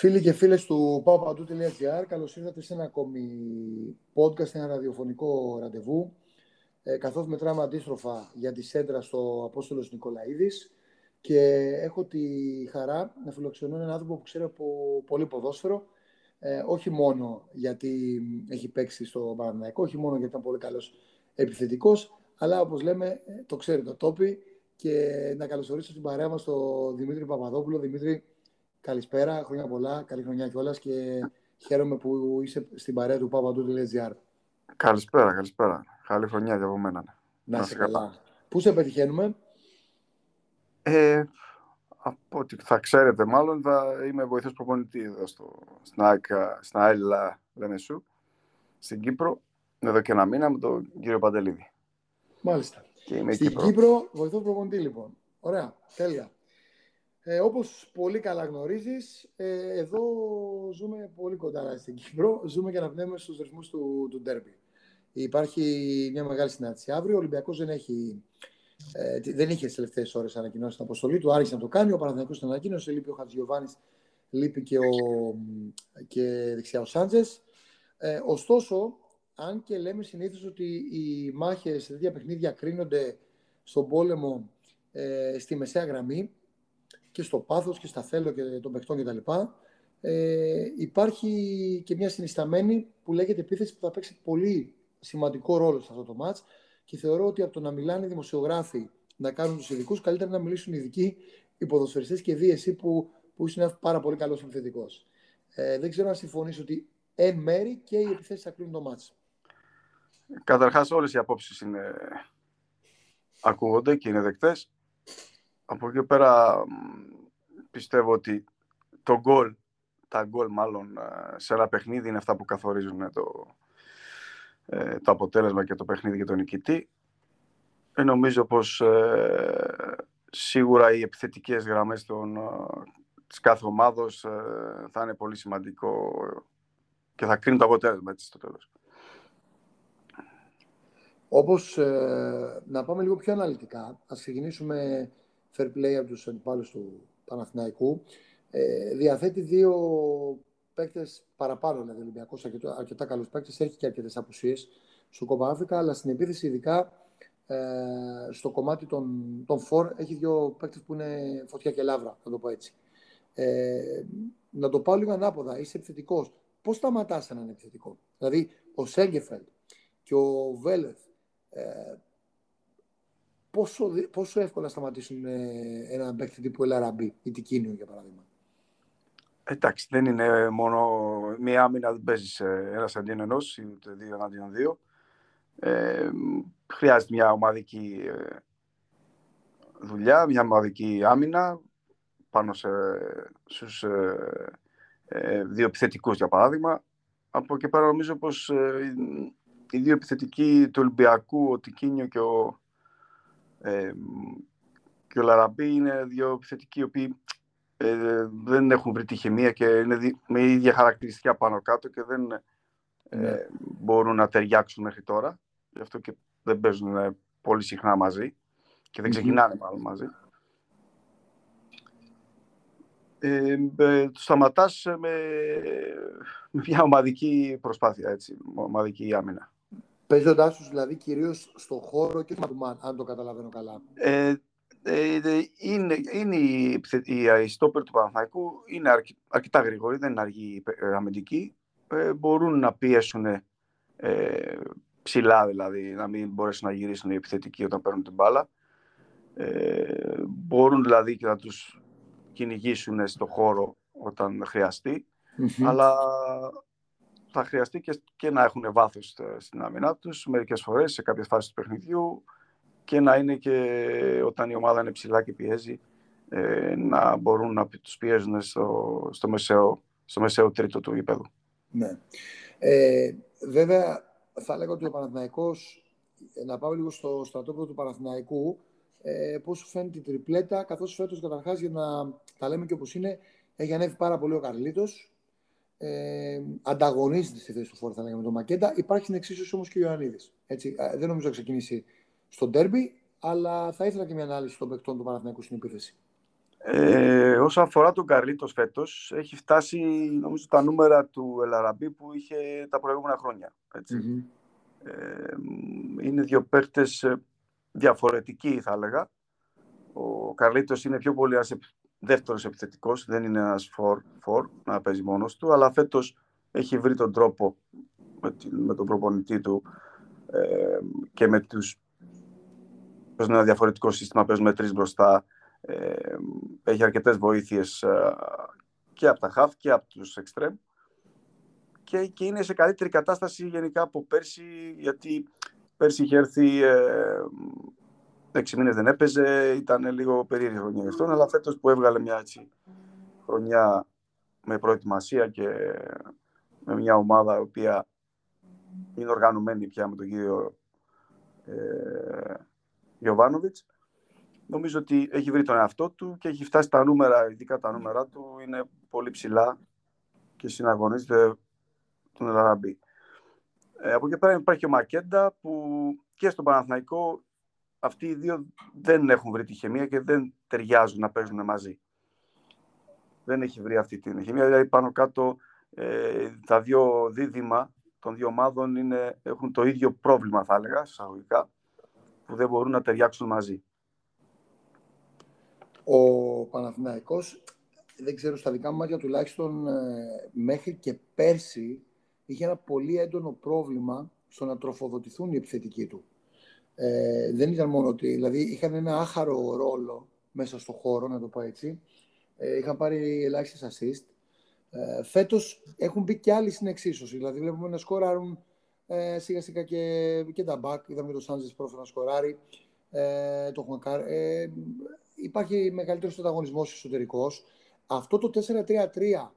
Φίλοι και φίλες του paopadu.gr, καλώς ήρθατε σε ένα ακόμη podcast, ένα ραδιοφωνικό ραντεβού. Ε, καθώς μετράμε αντίστροφα για τη σέντρα στο Απόστολος Νικολαίδης και έχω τη χαρά να φιλοξενώ έναν άνθρωπο που ξέρει από πολύ ποδόσφαιρο, ε, όχι μόνο γιατί έχει παίξει στο Παναθηναϊκό, όχι μόνο γιατί ήταν πολύ καλός επιθετικός, αλλά όπως λέμε το ξέρει το τόπι και να καλωσορίσω την παρέα μας τον Δημήτρη Παπαδόπουλο. Δημήτρη, Καλησπέρα, χρόνια πολλά, καλή χρονιά κιόλας και χαίρομαι που είσαι στην παρέα του papadou.gr. Καλησπέρα, καλησπέρα. Καλή χρονιά για από μένα. Να είσαι καλά. Πού σε πετυχαίνουμε; Ε, από ό,τι θα ξέρετε μάλλον θα είμαι βοηθός προπονητής εδώ στο, στην, ΑΕΚΑ, στην ΑΕΛΑ Λεμεσού, στην Κύπρο, εδώ και ένα μήνα με τον κύριο Παντελίδη. Μάλιστα. στην Κύπρο, Κύπρο βοηθός προπονητή λοιπόν. Ωραία, τέλεια. Ε, όπως πολύ καλά γνωρίζεις, ε, εδώ ζούμε πολύ κοντά στην Κύπρο, ζούμε και αναπνέουμε στους ρυθμούς του, του ντέρμπι. Υπάρχει μια μεγάλη συνάντηση αύριο, ο Ολυμπιακός δεν έχει... Ε, δεν είχε τις τελευταίες ώρες ανακοινώσει την αποστολή του. Άρχισε να το κάνει. Ο Παναθηναϊκός την ανακοίνωσε. Λείπει ο Χατζιωβάνη, λείπει και, ο, και δεξιά ο Σάντζες. Ε, ωστόσο, αν και λέμε συνήθως ότι οι μάχες σε τέτοια παιχνίδια κρίνονται στον πόλεμο ε, στη μεσαία γραμμή, και στο πάθος και στα θέλω και των παιχτών κτλ. Ε, υπάρχει και μια συνισταμένη που λέγεται επίθεση που θα παίξει πολύ σημαντικό ρόλο σε αυτό το μάτς και θεωρώ ότι από το να μιλάνε οι δημοσιογράφοι να κάνουν τους ειδικούς, καλύτερα να μιλήσουν οι ειδικοί οι ποδοσφαιριστές και δίεση που, που είσαι ένας πάρα πολύ καλός επιθετικός. Ε, δεν ξέρω αν συμφωνήσω ότι εν μέρη και οι επιθέσεις θα κρίνουν το μάτς. Καταρχάς όλες οι απόψεις είναι... ακούγονται και είναι δεκτές από εκεί πέρα πιστεύω ότι το γκολ, τα γκολ μάλλον ε, σε ένα παιχνίδι είναι αυτά που καθορίζουν το, ε, το αποτέλεσμα και το παιχνίδι και τον νικητή. Ε, νομίζω πως ε, σίγουρα οι επιθετικές γραμμές των, ε, της κάθε ομάδος θα είναι πολύ σημαντικό και θα κρίνουν το αποτέλεσμα έτσι στο τέλος. Όπως να πάμε λίγο πιο αναλυτικά, ας ξεκινήσουμε fair play από τους αντιπάλους του Παναθηναϊκού. Ε, διαθέτει δύο παίκτες παραπάνω, δηλαδή Ολυμπιακός, αρκετά, αρκετά καλούς παίκτες. Έχει και αρκετές απουσίες στο κόμμα Αφρικα, αλλά στην επίθεση, ειδικά ε, στο κομμάτι των, των φορ, έχει δύο παίκτες που είναι φωτιά και λάβρα, να το πω έτσι. Ε, να το πάω λίγο ανάποδα. Είσαι επιθετικός. Πώς σταματάς έναν επιθετικό, Δηλαδή, ο Σέγκεφελτ και ο Βέλεθ ε, πόσο, πόσο εύκολα σταματήσουν ε, ένα παίκτη τύπου Ελαραμπή ή Τικίνιο για παράδειγμα. Εντάξει, δεν είναι μόνο μία άμυνα, δεν παίζεις ένας αντίον ενός ή ούτε δύο εναντίον δύο. Ε, χρειάζεται μια ομαδική ε, δουλειά, μια ομαδική άμυνα πάνω σε, στους ε, ε, δύο επιθετικούς για παράδειγμα. Από εκεί πέρα νομίζω πως ε, οι δύο επιθετικοί του Ολυμπιακού, ο Τικίνιο και ο, ε, και ο Λαραμπή είναι δύο επιθετικοί οι οποίοι ε, δεν έχουν βρει τη χημεία και είναι με ίδια χαρακτηριστικά πάνω κάτω και δεν ε, ναι. μπορούν να ταιριάξουν μέχρι τώρα. Γι' αυτό και δεν παίζουν ε, πολύ συχνά μαζί και δεν ξεκινάνε μάλλον μαζί. Ε, ε, το σταματάς με, με μια ομαδική προσπάθεια, έτσι, ομαδική άμυνα. Παίζοντάς τους δηλαδή κυρίως στο χώρο και του Μαν, αν το καταλαβαίνω καλά. Ε, ε, είναι, είναι η, η, η στόπερ του Παναθηναϊκού είναι αρκε, αρκετά γρήγορη, δεν είναι αργή ε, αμυντική. Ε, μπορούν να πιέσουν ε, ψηλά δηλαδή, να μην μπορέσουν να γυρίσουν οι επιθετικοί όταν παίρνουν την μπάλα. Ε, μπορούν δηλαδή και να τους κυνηγήσουν στο χώρο όταν αλλά θα χρειαστεί και, και να έχουν βάθος στην άμυνά τους μερικές φορές σε κάποιες φάσεις του παιχνιδιού και να είναι και όταν η ομάδα είναι ψηλά και πιέζει ε, να μπορούν να τους πιέζουν στο, στο, μεσαίο, στο μεσαίο τρίτο του γήπεδου. Ναι. Ε, βέβαια, θα λέγω ότι ο Παναθηναϊκός, να πάω λίγο στο στρατόπεδο του Παναθηναϊκού, ε, πώς σου φαίνεται η τριπλέτα, καθώς φέτος καταρχάς για να τα λέμε και όπως είναι, έχει ανέβει πάρα πολύ ο Καρλίτος, ε, ανταγωνίζεται στη θέση του φόρ, θα λέγαμε, τον Μακέντα. Υπάρχει στην εξίσωση όμως και ο Ιωαννίδης. Δεν νομίζω να ξεκινήσει στο ντέρμπι, αλλά θα ήθελα και μια ανάλυση των παικτών του Παναθηναϊκού στην επίθεση. Ε, όσον αφορά τον Καρλίτος φέτος, έχει φτάσει νομίζω τα νούμερα του Ελαραμπή που είχε τα προηγούμενα χρόνια. Ε, είναι δύο παίχτες ε, διαφορετικοί θα έλεγα. Ο Καρλίτος είναι πιο πολύ ένας δεύτερος επιθετικός, δεν είναι ένας φορ, φορ να παίζει μόνος του, αλλά φέτος έχει βρει τον τρόπο με, με τον προπονητή του ε, και με τους παίζουν ένα διαφορετικό σύστημα, παίζουν με τρεις μπροστά, ε, έχει αρκετές βοήθειες ε, και από τα χαφ και από τους εξτρέμ και, και είναι σε καλύτερη κατάσταση γενικά από πέρσι γιατί πέρσι είχε έρθει ε, έξι μήνες δεν έπαιζε, ήταν λίγο περίεργη χρονιά γι' αυτόν, αλλά φέτος που έβγαλε μια έτσι, χρονιά με προετοιμασία και με μια ομάδα η οποία είναι οργανωμένη πια με τον κύριο ε, Γιωβάνοβιτς. Νομίζω ότι έχει βρει τον εαυτό του και έχει φτάσει τα νούμερα, ειδικά τα νούμερα του, είναι πολύ ψηλά και συναγωνίζεται τον Ελαραμπή. Ε, από εκεί πέρα υπάρχει ο Μακέντα που και στον Παναθηναϊκό αυτοί οι δύο δεν έχουν βρει τη χημεία και δεν ταιριάζουν να παίζουν μαζί. Δεν έχει βρει αυτή την χημεία, δηλαδή πάνω κάτω ε, τα δύο δίδυμα των δύο ομάδων είναι, έχουν το ίδιο πρόβλημα θα έλεγα, εισαγωγικά, που δεν μπορούν να ταιριάξουν μαζί. Ο Παναθηναϊκός, δεν ξέρω, στα δικά μου μάτια τουλάχιστον ε, μέχρι και πέρσι είχε ένα πολύ έντονο πρόβλημα στο να τροφοδοτηθούν οι επιθετικοί του. Ε, δεν ήταν μόνο ότι, δηλαδή είχαν ένα άχαρο ρόλο μέσα στο χώρο, να το πω έτσι. Ε, είχαν πάρει ελάχιστες assist. Ε, Φέτος έχουν μπει και άλλοι στην εξίσωση. Δηλαδή, βλέπουμε να σκοράρουν ε, σιγά σιγά και, και τα back. Είδαμε το Σάντζε πρόφημα να σκοράρει. Ε, το Χουανκάρ. Ε, υπάρχει μεγαλύτερος ανταγωνισμός εσωτερικός. Αυτό το 4-3-3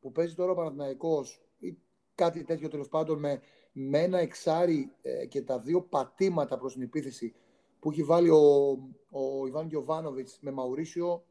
που παίζει τώρα ο Παναθηναϊκός ή κάτι τέτοιο τέλος πάντων με, με ένα εξάρι ε, και τα δύο πατήματα προς την επίθεση που έχει βάλει ο, ο Ιβάν Γιωβάνοβιτς με Μαουρίσιο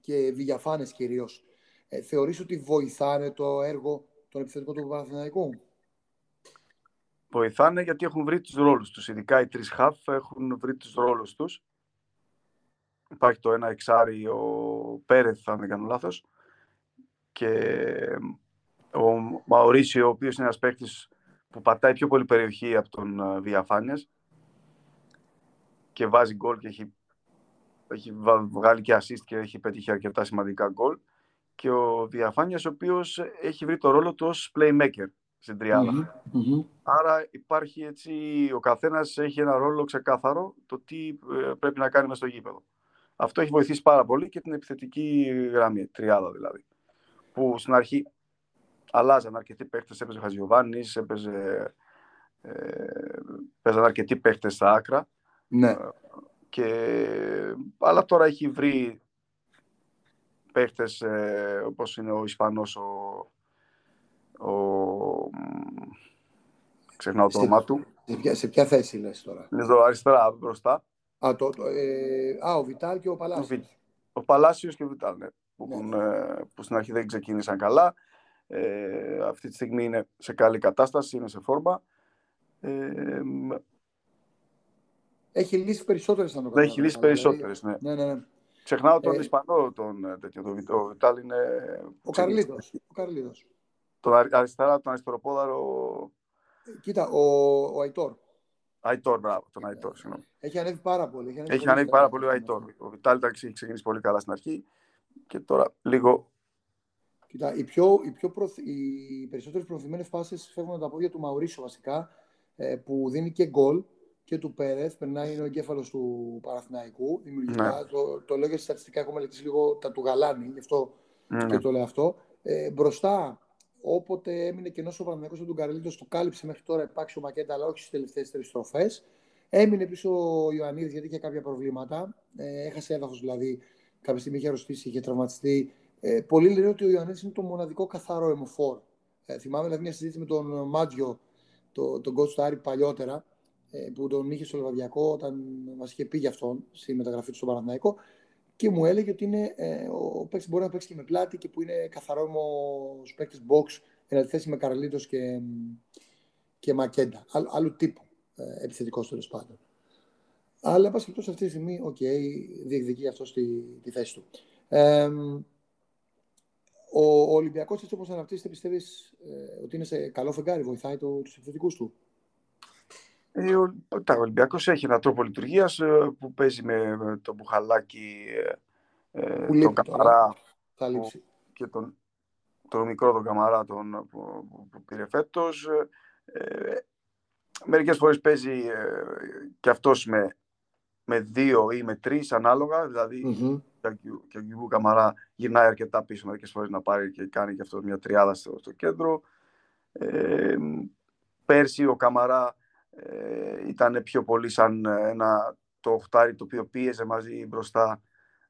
και Βηγιαφάνες κυρίως. Ε, θεωρείς ότι βοηθάνε το έργο των επιθετικών του Παναθηναϊκού; Βοηθάνε γιατί έχουν βρει τους ρόλους τους. Ειδικά οι τρεις χαφ έχουν βρει τους ρόλους τους. Υπάρχει το ένα εξάρι, ο Πέρεθ, αν δεν κάνω λάθος. Και ο Μαωρίσιο, ο οποίος είναι ένας παίκτης που πατάει πιο πολύ περιοχή από τον ε, Διαφάνειας και βάζει γκολ και έχει, έχει βγάλει και assist και έχει πετύχει αρκετά σημαντικά γκολ και ο Διαφάνειας ο οποίος έχει βρει το ρόλο του ως playmaker στην τριάδα. Άρα υπάρχει έτσι, ο καθένας έχει ένα ρόλο ξεκάθαρο το τι ε, πρέπει να κάνει μέσα στο γήπεδο. Αυτό έχει βοηθήσει πάρα πολύ και την επιθετική γραμμή, τριάδα δηλαδή. Που στην αρχή αλλάζαν αρκετοί παίχτε. Έπαιζε ο Χαζιωβάνη, έπαιζε. Ε, παίζαν αρκετοί παίχτε στα άκρα. Ναι. Και, αλλά τώρα έχει βρει παίχτε ε, όπως είναι ο Ισπανός ο, ο, ξεχνάω το όνομά του. Σε ποια, σε ποια θέση λες τώρα; Είναι στο αριστερά μπροστά. Α, το, το, ε, α, ο Βιτάλ και ο Παλάσιος. Ο, ο Παλάσιος και ο Βιτάλ, ναι. Που, ναι. Ε, που στην αρχή δεν ξεκίνησαν καλά. Ε, αυτή τη στιγμή είναι σε καλή κατάσταση, είναι σε φόρμα. Ε, έχει λύσει περισσότερες θα το Έχει λύσει περισσότερες, ναι. ναι. ναι, ναι. Ξεχνάω τον ε, Ισπανό, τον ε, τέτοιο. Το, Βιτάλ είναι. Ο Καρλίδο. Ο Καρλίδος. Τον αριστερά, τον αριστεροπόδαρο. Κοίτα, ο, ο Αϊτόρ. Αϊτόρ, μπράβο, τον Αϊτόρ, συγγνώμη. Έχει ανέβει πάρα πολύ. Έχει ανέβει, έχει ανέβει πάρα πολύ ο Αϊτόρ. Ο Βιτάλ ήταν ξεκινήσει πολύ καλά στην αρχή και τώρα λίγο Κοίτα, οι, πιο, οι, πιο προθ... οι περισσότερες προωθημένες φάσεις φεύγουν από τα πόδια του Μαουρίσιο βασικά, ε, που δίνει και γκολ και του Πέρεθ, περνάει ο εγκέφαλος του Παραθυναϊκού. Δημιουργικά, ναι. το, το λέω για στατιστικά, έχω μελετήσει λίγο τα του Γαλάνη, γι' αυτό ναι. και το λέω αυτό. Ε, μπροστά, όποτε έμεινε κενός ο Παναθηναϊκός τον Καρλίτο, το κάλυψε μέχρι τώρα επάξει ο Μακέτα, αλλά όχι στις τελευταίες τρεις στροφές. Έμεινε πίσω ο Ιωαννίδης γιατί είχε κάποια προβλήματα. Ε, έχασε έδαφος δηλαδή. Κάποια στιγμή είχε αρρωστήσει, είχε τραυματιστεί. Ε, πολλοί λένε ότι ο Ιωαννίδης είναι το μοναδικό καθαρό αιμοφόρ. Ε, θυμάμαι δηλαδή μια συζήτηση με τον Μάτζιο, το, τον coach του Άρη παλιότερα, ε, που τον είχε στο Λεβαδιακό όταν μας είχε πει για αυτόν στη μεταγραφή του στον Παναθηναϊκό και μου έλεγε ότι είναι, ε, ο παίκτης μπορεί να παίξει και με πλάτη και που είναι καθαρό στους παίκτη box εν αντιθέσει με Καρλίτο και, και Μακέντα. Άλλου, άλλου τύπου ε, επιθετικός τέλος πάντων. Αλλά, πάσει αυτή τη στιγμή, ok, okay, διεκδικεί αυτό στη, τη θέση του. Ε, ο, ο Ολυμπιακός, έτσι όπως αναπτύσσεται, πιστεύεις ε, ότι είναι σε καλό φεγγάρι, βοηθάει το, τους επιθετικού του; Ε, ο, ο Ολυμπιακός έχει έναν τρόπο λειτουργίας ε, που παίζει με, με τον Μπουχαλάκη, ε, τον Καμαρά και τον, τον μικρό τον Καμαρά τον, που, που, πήρε φέτος. Ε, μερικές φορές παίζει ε, και αυτός με, με δύο ή με τρεις ανάλογα, δηλαδή mm-hmm. και ο Γιουβού Καμαρά γυρνάει αρκετά πίσω μερικές φορές να πάρει και κάνει και αυτό μια τριάδα στο, στο κέντρο. Ε, πέρσι ο Καμαρά ε, ήταν πιο πολύ σαν ένα το οχτάρι το οποίο πίεζε μαζί μπροστά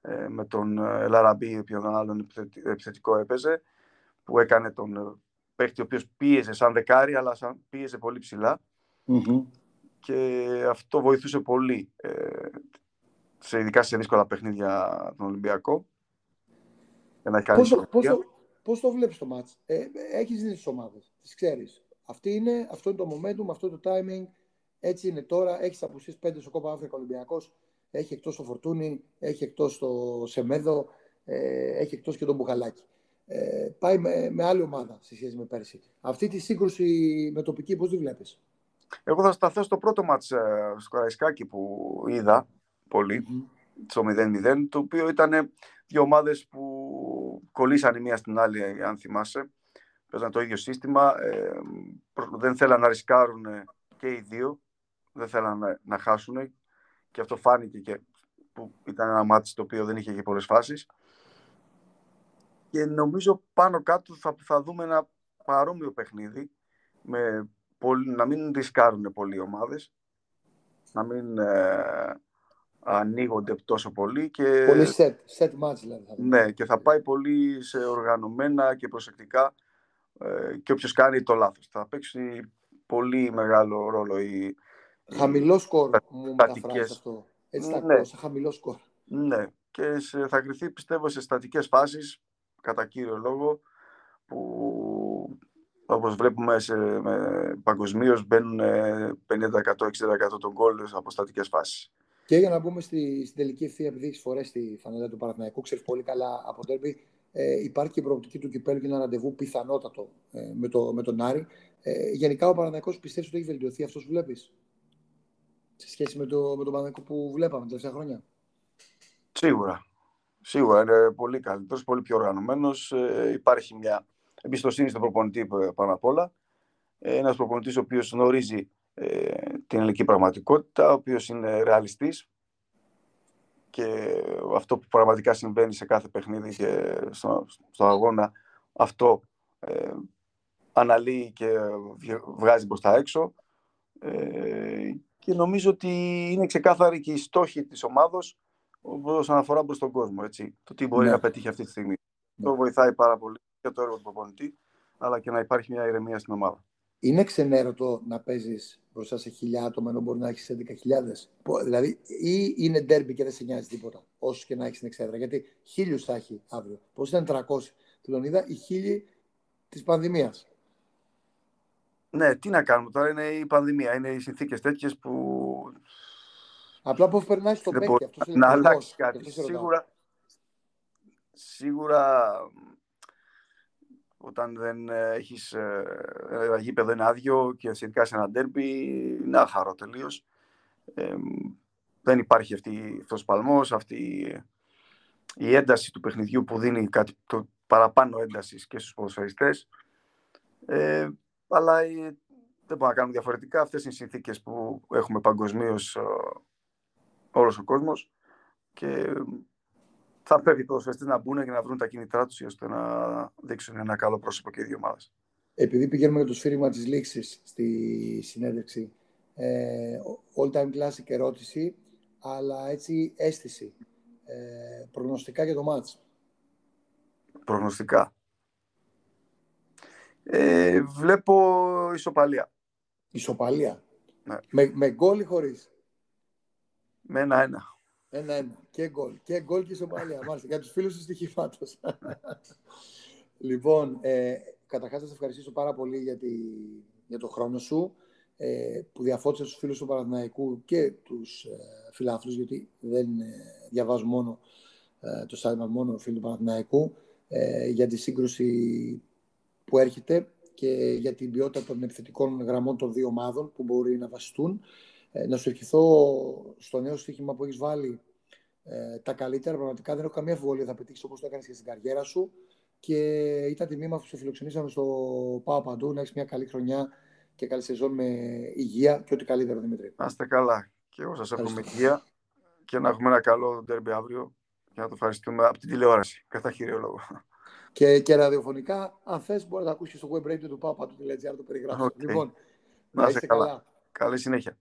ε, με τον Λαραμπή, ο τον άλλον επιθετικό έπαιζε, που έκανε τον παίχτη ο οποίος πίεζε σαν δεκάρι, αλλά σαν, πίεζε πολύ ψηλά. Και αυτό βοηθούσε πολύ, ε, σε, ειδικά σε δύσκολα παιχνίδια τον Ολυμπιακό. να πώς, πώς, το, πώς το βλέπεις το μάτς; Ε, έχεις δει τις ομάδες, τις ξέρεις. Αυτή είναι, αυτό είναι το momentum, αυτό είναι το timing. Έτσι είναι τώρα. Έχεις απουσίες πέντε στο Κόπα Αφρικα Ολυμπιακός. Έχει εκτός το Φορτούνι, έχει εκτός το Σεμέδο, ε, έχει εκτός και τον Μπουχαλάκη. Ε, πάει με, με άλλη ομάδα σε σχέση με πέρσι. Αυτή τη σύγκρουση με τοπική πώς τη βλέπεις; Εγώ θα σταθώ στο πρώτο μάτς ε, στο Καραϊσκάκι που είδα πολύ, mm-hmm. στο 0-0, το οποίο ήταν δύο ομάδες που κολλήσαν η μία στην άλλη, αν θυμάσαι. Παίζαν το ίδιο σύστημα, ε, δεν θέλαν να ρισκάρουν και οι δύο, δεν θέλαν να, να χάσουν και αυτό φάνηκε και που ήταν ένα μάτι το οποίο δεν είχε και πολλές φάσεις. Και νομίζω πάνω κάτω θα, θα δούμε ένα παρόμοιο παιχνίδι με να μην ρισκάρουν πολλοί οι ομάδες, να μην ε, ανοίγονται τόσο πολύ. Και, πολύ set, set match δηλαδή. Ναι, και θα πάει πολύ σε οργανωμένα και προσεκτικά ε, και όποιος κάνει το λάθος. Θα παίξει πολύ μεγάλο ρόλο η... Χαμηλό σκορ μου μεταφράζεις αυτό. Έτσι θα ναι. χαμηλό σκορ. Ναι, και σε, θα κρυθεί πιστεύω σε στατικές φάσεις, κατά κύριο λόγο, που όπως βλέπουμε σε, παγκοσμίως μπαίνουν 50%-60% των γκολ από στατικέ φάσεις. Και για να μπούμε στη, στην τελική ευθεία, επειδή έχεις φορέ τη φανέλα του Παναθηναϊκού, ξέρεις πολύ καλά από το ε, υπάρχει και η προοπτική του κυπέλου και ένα ραντεβού πιθανότατο ε, με, το, με τον Άρη. Ε, γενικά ο Παναθηναϊκός πιστεύεις ότι έχει βελτιωθεί αυτός που βλέπεις σε σχέση με, το, με τον Παναθηναϊκό που βλέπαμε τα τελευταία χρόνια; Σίγουρα. Σίγουρα είναι πολύ καλύτερος, πολύ πιο οργανωμένος. Ε, υπάρχει μια εμπιστοσύνη στον προπονητή πάνω απ' όλα. Ε, Ένας προπονητής ο οποίος γνωρίζει ε, την ελληνική πραγματικότητα, ο οποίος είναι ρεαλιστής και αυτό που πραγματικά συμβαίνει σε κάθε παιχνίδι και στο, στο αγώνα, αυτό ε, αναλύει και βγάζει μπροστά έξω. Ε, και νομίζω ότι είναι ξεκάθαρη και η στόχη της ομάδος όσον αφορά προς τον κόσμο. Έτσι, το τι μπορεί ναι. να πετύχει αυτή τη στιγμή. Ναι. Το βοηθάει πάρα πολύ για το έργο του προπονητή, αλλά και να υπάρχει μια ηρεμία στην ομάδα. Είναι ξενέρωτο να παίζεις μπροστά σε χιλιά άτομα ενώ μπορεί να έχεις 11.000. Δηλαδή, ή είναι ντέρμπι και δεν σε νοιάζει τίποτα, όσο και να έχεις την εξέδρα. Γιατί χίλιους θα έχει αύριο. Πώς ήταν 300 την είδα, οι χίλιοι της πανδημίας. Ναι, τι να κάνουμε τώρα, είναι η πανδημία. Είναι οι συνθήκες τέτοιες που. Απλά πώς περνάει στο παίκτη. Να αλλάξει κάτι. Σίγουρα, σίγουρα όταν δεν ε, έχεις ε, ένα γήπεδο είναι άδειο και σχετικά σε ένα ντέρμπι είναι άχαρο τελείως. Ε, δεν υπάρχει αυτή, αυτός ο παλμός, αυτή η ένταση του παιχνιδιού που δίνει κάτι το παραπάνω έντασης και στους ποδοσφαιριστές. Ε, αλλά δεν μπορούμε να κάνουμε διαφορετικά. Αυτές είναι οι συνθήκες που έχουμε παγκοσμίως όλος ο κόσμος και θα πρέπει οι ποδοσφαιριστές να μπουν και να βρουν τα κινητρά τους ώστε να δείξουν ένα καλό πρόσωπο και οι δύο ομάδες. Επειδή πηγαίνουμε για το σφύριγμα της λήξης στη συνέντευξη, ε, all time classic ερώτηση, αλλά έτσι αίσθηση. Ε, προγνωστικά για το μάτς. Προγνωστικά. Ε, βλέπω ισοπαλία. Ισοπαλία. Ναι. Με, με γκολ ή χωρίς; Με ένα-ένα. Ένα-ένα. Και γκολ. Και γκολ και ισοπαλία. Μάλιστα. Για τους φίλους τους στοιχήματο. λοιπόν, ε, καταρχάς θα σε ευχαριστήσω πάρα πολύ για, τη, για το χρόνο σου. ε, που διαφώτισε τους φίλους του Παναθηναϊκού και τους ε, φιλάθλους, γιατί δεν ε, διαβάζουν μόνο ε, το σάιμα μόνο φίλοι του Παναθηναϊκού, ε, για τη σύγκρουση που έρχεται και για την ποιότητα των επιθετικών γραμμών των δύο ομάδων που μπορεί να βασιστούν. Ε, να σου ευχηθώ στο νέο στοίχημα που έχεις βάλει ε, τα καλύτερα. Πραγματικά δεν έχω καμία αμφιβολία θα πετύχεις όπως το έκανες και στην καριέρα σου. Και ήταν τιμή μας που σε φιλοξενήσαμε στο Πάο Παντού να έχεις μια καλή χρονιά και καλή σεζόν με υγεία και ό,τι καλύτερο, Δημήτρη. Να είστε καλά. Και εγώ σας εύχομαι υγεία και να έχουμε ένα καλό τέρμπι αύριο για να το ευχαριστούμε από την τηλεόραση, κατά κύριο λόγο. Και, και ραδιοφωνικά, αν θες, μπορείς να ακούσεις στο web radio του Πάπα του το περιγράψω. Okay. Λοιπόν, να είστε καλά. καλά. Καλή συνέχεια.